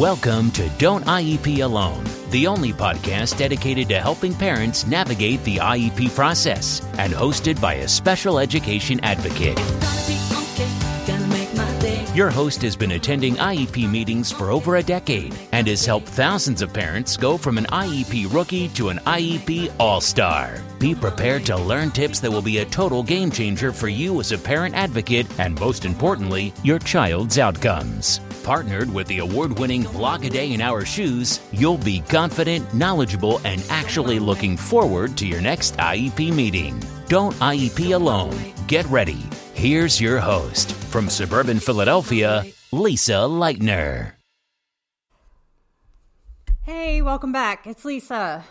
Welcome to Don't IEP Alone, the only podcast dedicated to helping parents navigate the IEP process and hosted by a special education advocate. Your host has been attending IEP meetings for over a decade and has helped thousands of parents go from an IEP rookie to an IEP all star. Be prepared to learn tips that will be a total game changer for you as a parent advocate and, most importantly, your child's outcomes. Partnered with the award winning Block a Day in Our Shoes, you'll be confident, knowledgeable, and actually looking forward to your next IEP meeting. Don't IEP alone. Get ready. Here's your host from suburban Philadelphia, Lisa Lightner. Hey, welcome back. It's Lisa.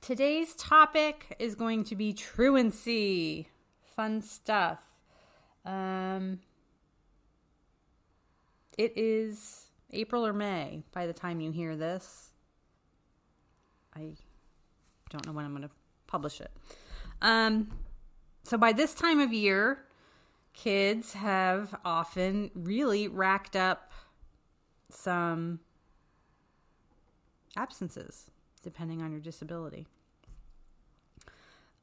Today's topic is going to be truancy. Fun stuff. Um, it is April or May by the time you hear this. I don't know when I'm going to publish it. Um, so by this time of year, kids have often really racked up some absences depending on your disability.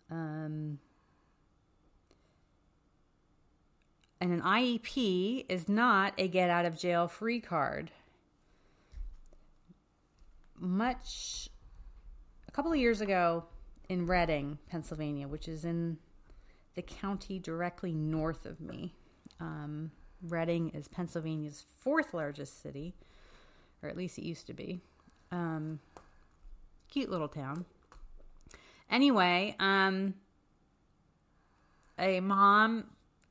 Um, and an IEP is not a get out of jail free card. Much, a couple of years ago in Reading, Pennsylvania, which is in the county directly north of me. Um, Reading is Pennsylvania's fourth largest city, or at least it used to be. Um, cute little town. Anyway, um, a mom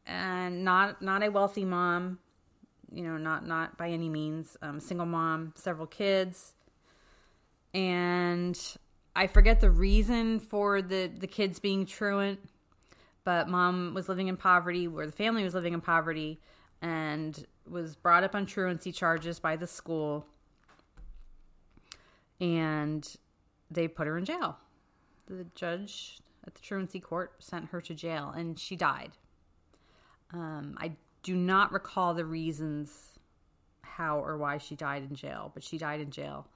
and not not a wealthy mom, you know, not not by any means, um, single mom, several kids, and I forget the reason for the the kids being truant, but mom was living in poverty, where the family was living in poverty, and was brought up on truancy charges by the school, and they put her in jail. The judge at the truancy court sent her to jail, and she died. Um, I do not recall the reasons how or why she died in jail, but she died in jail,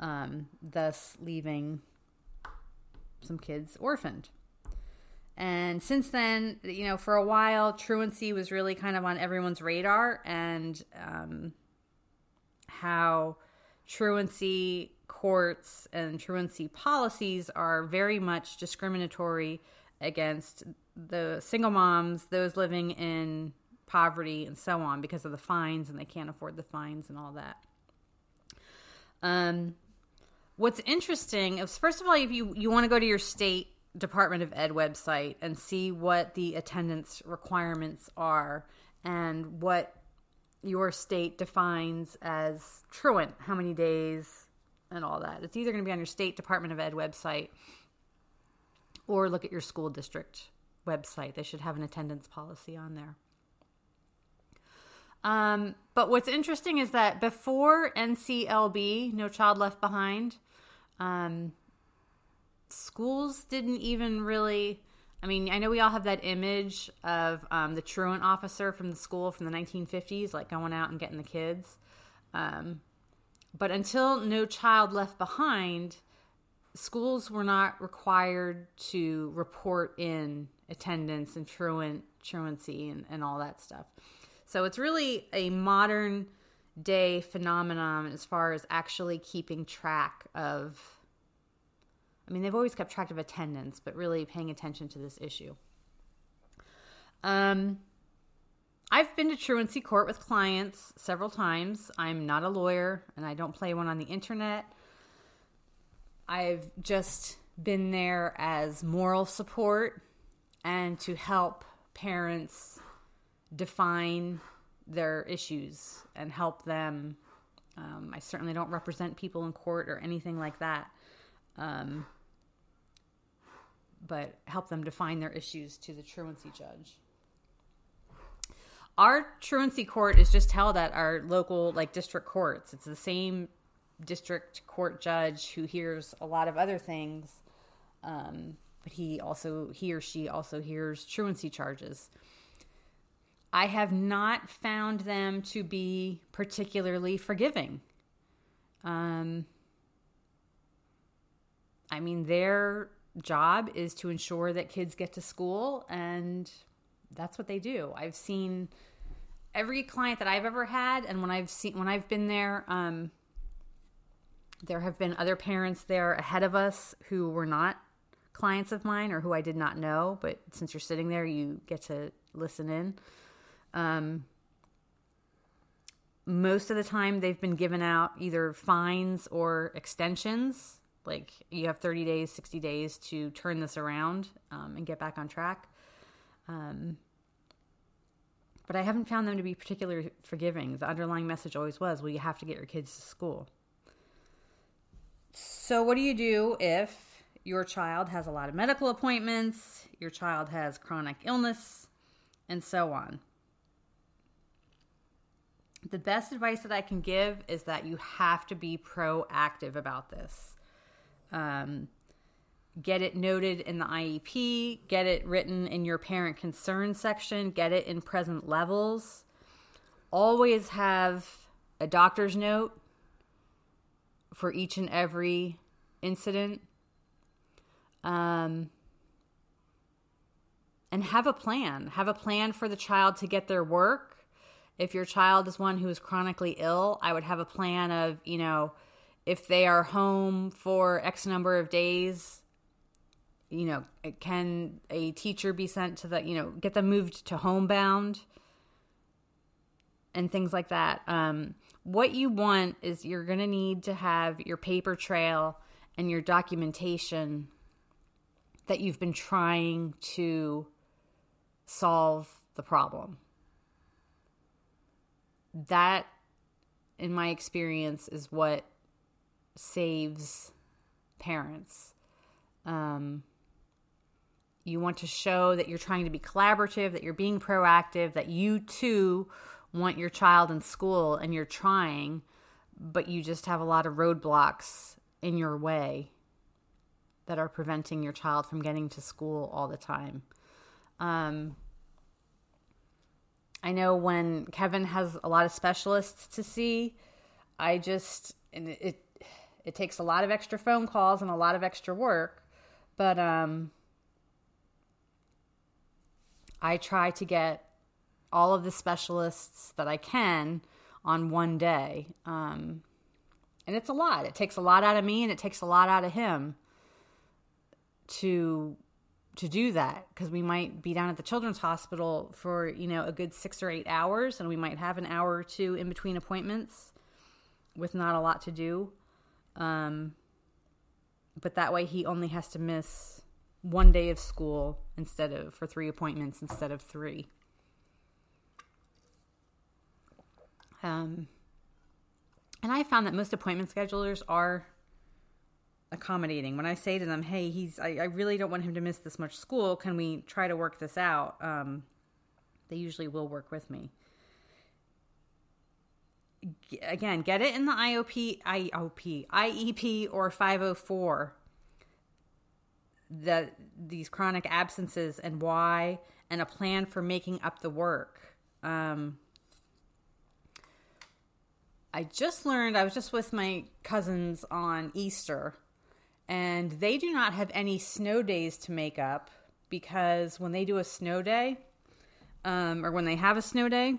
um, thus leaving some kids orphaned. And since then, you know, for a while, truancy was really kind of on everyone's radar, and um, how truancy courts and truancy policies are very much discriminatory against the single moms, those living in poverty, and so on because of the fines, and they can't afford the fines and all that. Um, what's interesting is, first of all, if you, you want to go to your state Department of Ed website and see what the attendance requirements are and what your state defines as truant, how many days, and all that. It's either going to be on your state Department of Ed website or look at your school district website. They should have an attendance policy on there. Um, but what's interesting is that before NCLB, No Child Left Behind, um, schools didn't even really. I mean, I know we all have that image of um, the truant officer from the school from the 1950s, like going out and getting the kids. Um, but until No Child Left Behind, schools were not required to report in attendance and truant truancy and, and all that stuff. So it's really a modern day phenomenon as far as actually keeping track of I mean they've always kept track of attendance, but really paying attention to this issue. Um I've been to truancy court with clients several times. I'm not a lawyer and I don't play one on the internet. I've just been there as moral support and to help parents define their issues and help them. Um, I certainly don't represent people in court or anything like that, um, but help them define their issues to the truancy judge. Our truancy court is just held at our local like district courts. It's the same district court judge who hears a lot of other things um, but he also he or she also hears truancy charges. I have not found them to be particularly forgiving. Um, I mean, their job is to ensure that kids get to school, and that's what they do. I've seen every client that I've ever had, and when I've seen when I've been there, um, there have been other parents there ahead of us who were not clients of mine or who I did not know, but since you're sitting there, you get to listen in. Um, most of the time, they've been given out either fines or extensions. Like you have 30 days, 60 days to turn this around um, and get back on track. Um, but I haven't found them to be particularly forgiving. The underlying message always was, well, you have to get your kids to school. So, what do you do if your child has a lot of medical appointments, your child has chronic illness, and so on? The best advice that I can give is that you have to be proactive about this. Um, get it noted in the IEP, get it written in your parent concern section, get it in present levels. Always have a doctor's note for each and every incident. Um, and have a plan. Have a plan for the child to get their work. If your child is one who is chronically ill, I would have a plan of, you know, if they are home for X number of days, you know, can a teacher be sent to the, you know, get them moved to homebound and things like that. Um, what you want is you're going to need to have your paper trail and your documentation that you've been trying to solve the problem. That, in my experience, is what saves parents. Um, you want to show that you're trying to be collaborative, that you're being proactive, that you too want your child in school and you're trying, but you just have a lot of roadblocks in your way that are preventing your child from getting to school all the time. Um, I know when Kevin has a lot of specialists to see, I just and it, it takes a lot of extra phone calls and a lot of extra work, but um I try to get all of the specialists that I can on one day. Um, and it's a lot. It takes a lot out of me and it takes a lot out of him to to do that because we might be down at the children's hospital for you know a good six or eight hours and we might have an hour or two in between appointments with not a lot to do um, but that way he only has to miss one day of school instead of for three appointments instead of three. Um, and I found that most appointment schedulers are accommodating. When I say to them, "Hey, he's I, I really don't want him to miss this much school. Can we try to work this out?" Um, they usually will work with me. Again, get it in the IOP, IOP, IEP, or 504 the these chronic absences and why and a plan for making up the work. Um, I just learned I was just with my cousins on Easter and they do not have any snow days to make up because when they do a snow day um, or when they have a snow day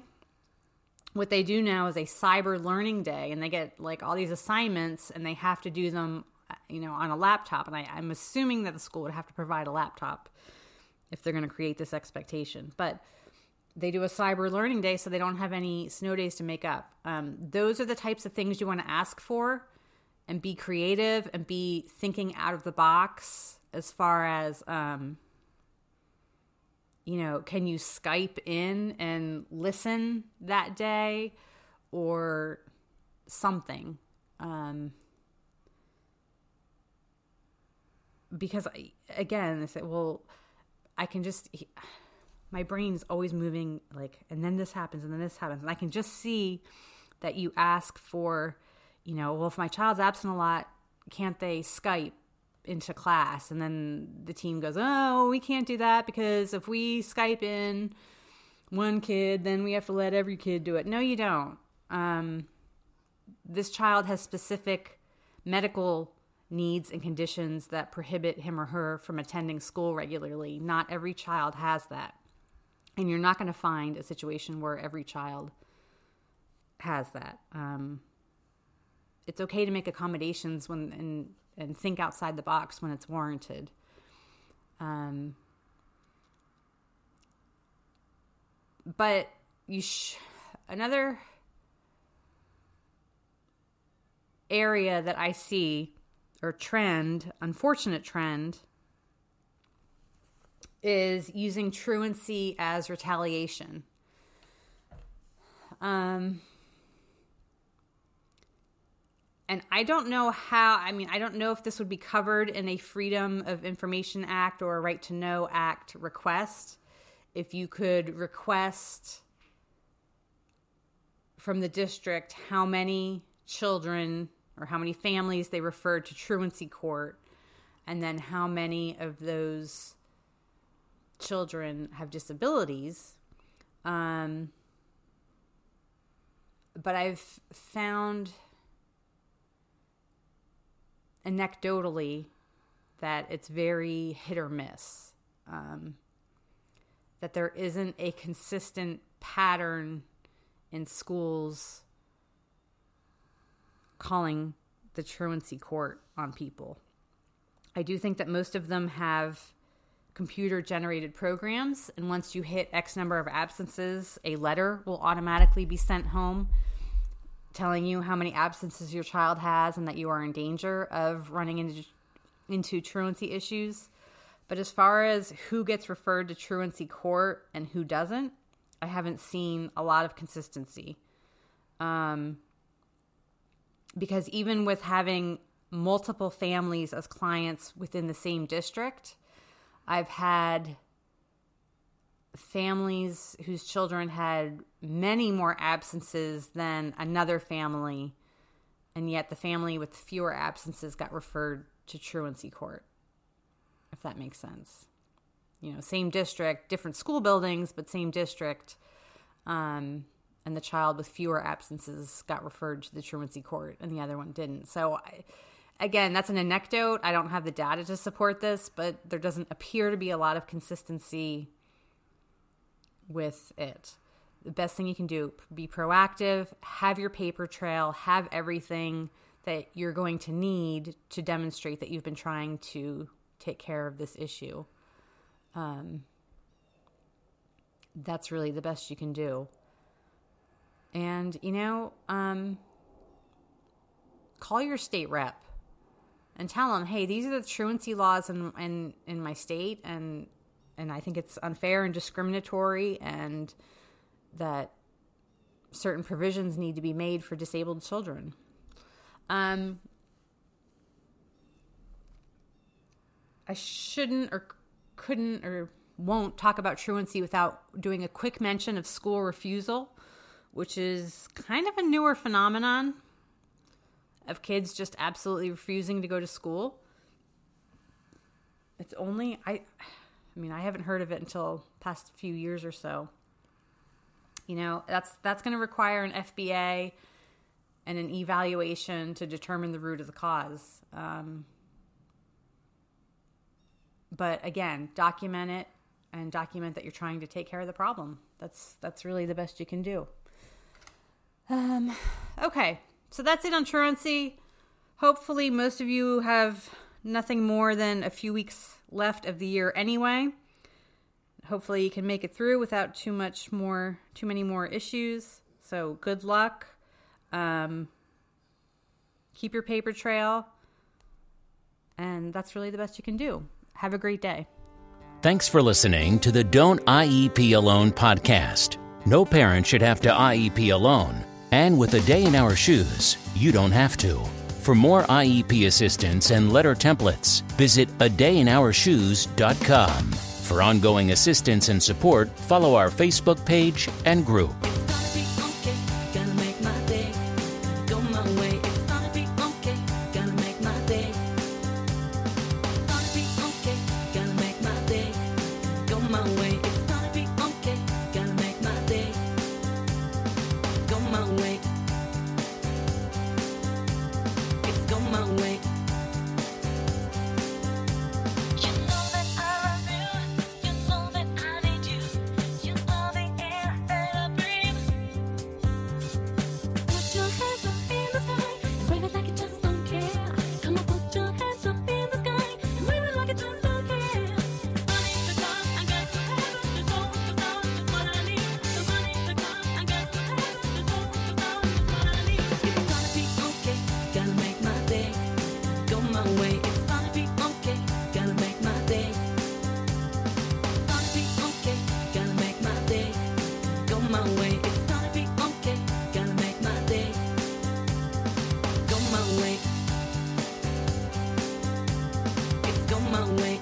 what they do now is a cyber learning day and they get like all these assignments and they have to do them you know, on a laptop. And I, I'm assuming that the school would have to provide a laptop if they're going to create this expectation. But they do a cyber learning day so they don't have any snow days to make up. Um, those are the types of things you want to ask for and be creative and be thinking out of the box as far as, um, you know, can you Skype in and listen that day or something? Um, because I, again, I said, well, I can just, my brain's always moving like, and then this happens, and then this happens, and I can just see that you ask for, you know, well, if my child's absent a lot, can't they Skype into class? And then the team goes, oh, we can't do that because if we Skype in one kid, then we have to let every kid do it. No, you don't. Um, this child has specific medical needs and conditions that prohibit him or her from attending school regularly. Not every child has that. And you're not going to find a situation where every child has that. Um, it's okay to make accommodations when and, and think outside the box when it's warranted. Um, but you sh- another area that I see or trend, unfortunate trend, is using truancy as retaliation. Um, and I don't know how, I mean, I don't know if this would be covered in a Freedom of Information Act or a Right to Know Act request. If you could request from the district how many children or how many families they referred to truancy court, and then how many of those children have disabilities. Um, but I've found anecdotally that it's very hit or miss. Um, that there isn't a consistent pattern in schools calling the truancy court on people. I do think that most of them have computer generated programs, and once you hit X number of absences, a letter will automatically be sent home telling you how many absences your child has and that you are in danger of running into into truancy issues. But as far as who gets referred to truancy court and who doesn't, I haven't seen a lot of consistency. Um, because even with having multiple families as clients within the same district, I've had families whose children had many more absences than another family, and yet the family with fewer absences got referred to truancy court, if that makes sense. You know, same district, different school buildings, but same district. Um, and the child with fewer absences got referred to the truancy court and the other one didn't. So, I, again, that's an anecdote. I don't have the data to support this, but there doesn't appear to be a lot of consistency with it. The best thing you can do be proactive, have your paper trail, have everything that you're going to need to demonstrate that you've been trying to take care of this issue. Um, that's really the best you can do. And, you know, um, call your state rep and tell them, hey, these are the truancy laws in, in, in my state, and, and I think it's unfair and discriminatory, and that certain provisions need to be made for disabled children. Um, I shouldn't or couldn't or won't talk about truancy without doing a quick mention of school refusal which is kind of a newer phenomenon of kids just absolutely refusing to go to school. It's only I I mean, I haven't heard of it until past few years or so. You know, that's that's going to require an FBA and an evaluation to determine the root of the cause. Um, but again, document it and document that you're trying to take care of the problem. That's that's really the best you can do. Um, okay, so that's it on truancy. Hopefully, most of you have nothing more than a few weeks left of the year anyway. Hopefully, you can make it through without too much more, too many more issues. So, good luck. Um, keep your paper trail, and that's really the best you can do. Have a great day. Thanks for listening to the Don't IEP Alone podcast. No parent should have to IEP alone. And with a day in our shoes, you don't have to. For more IEP assistance and letter templates, visit adayinourshoes.com. For ongoing assistance and support, follow our Facebook page and group. my way.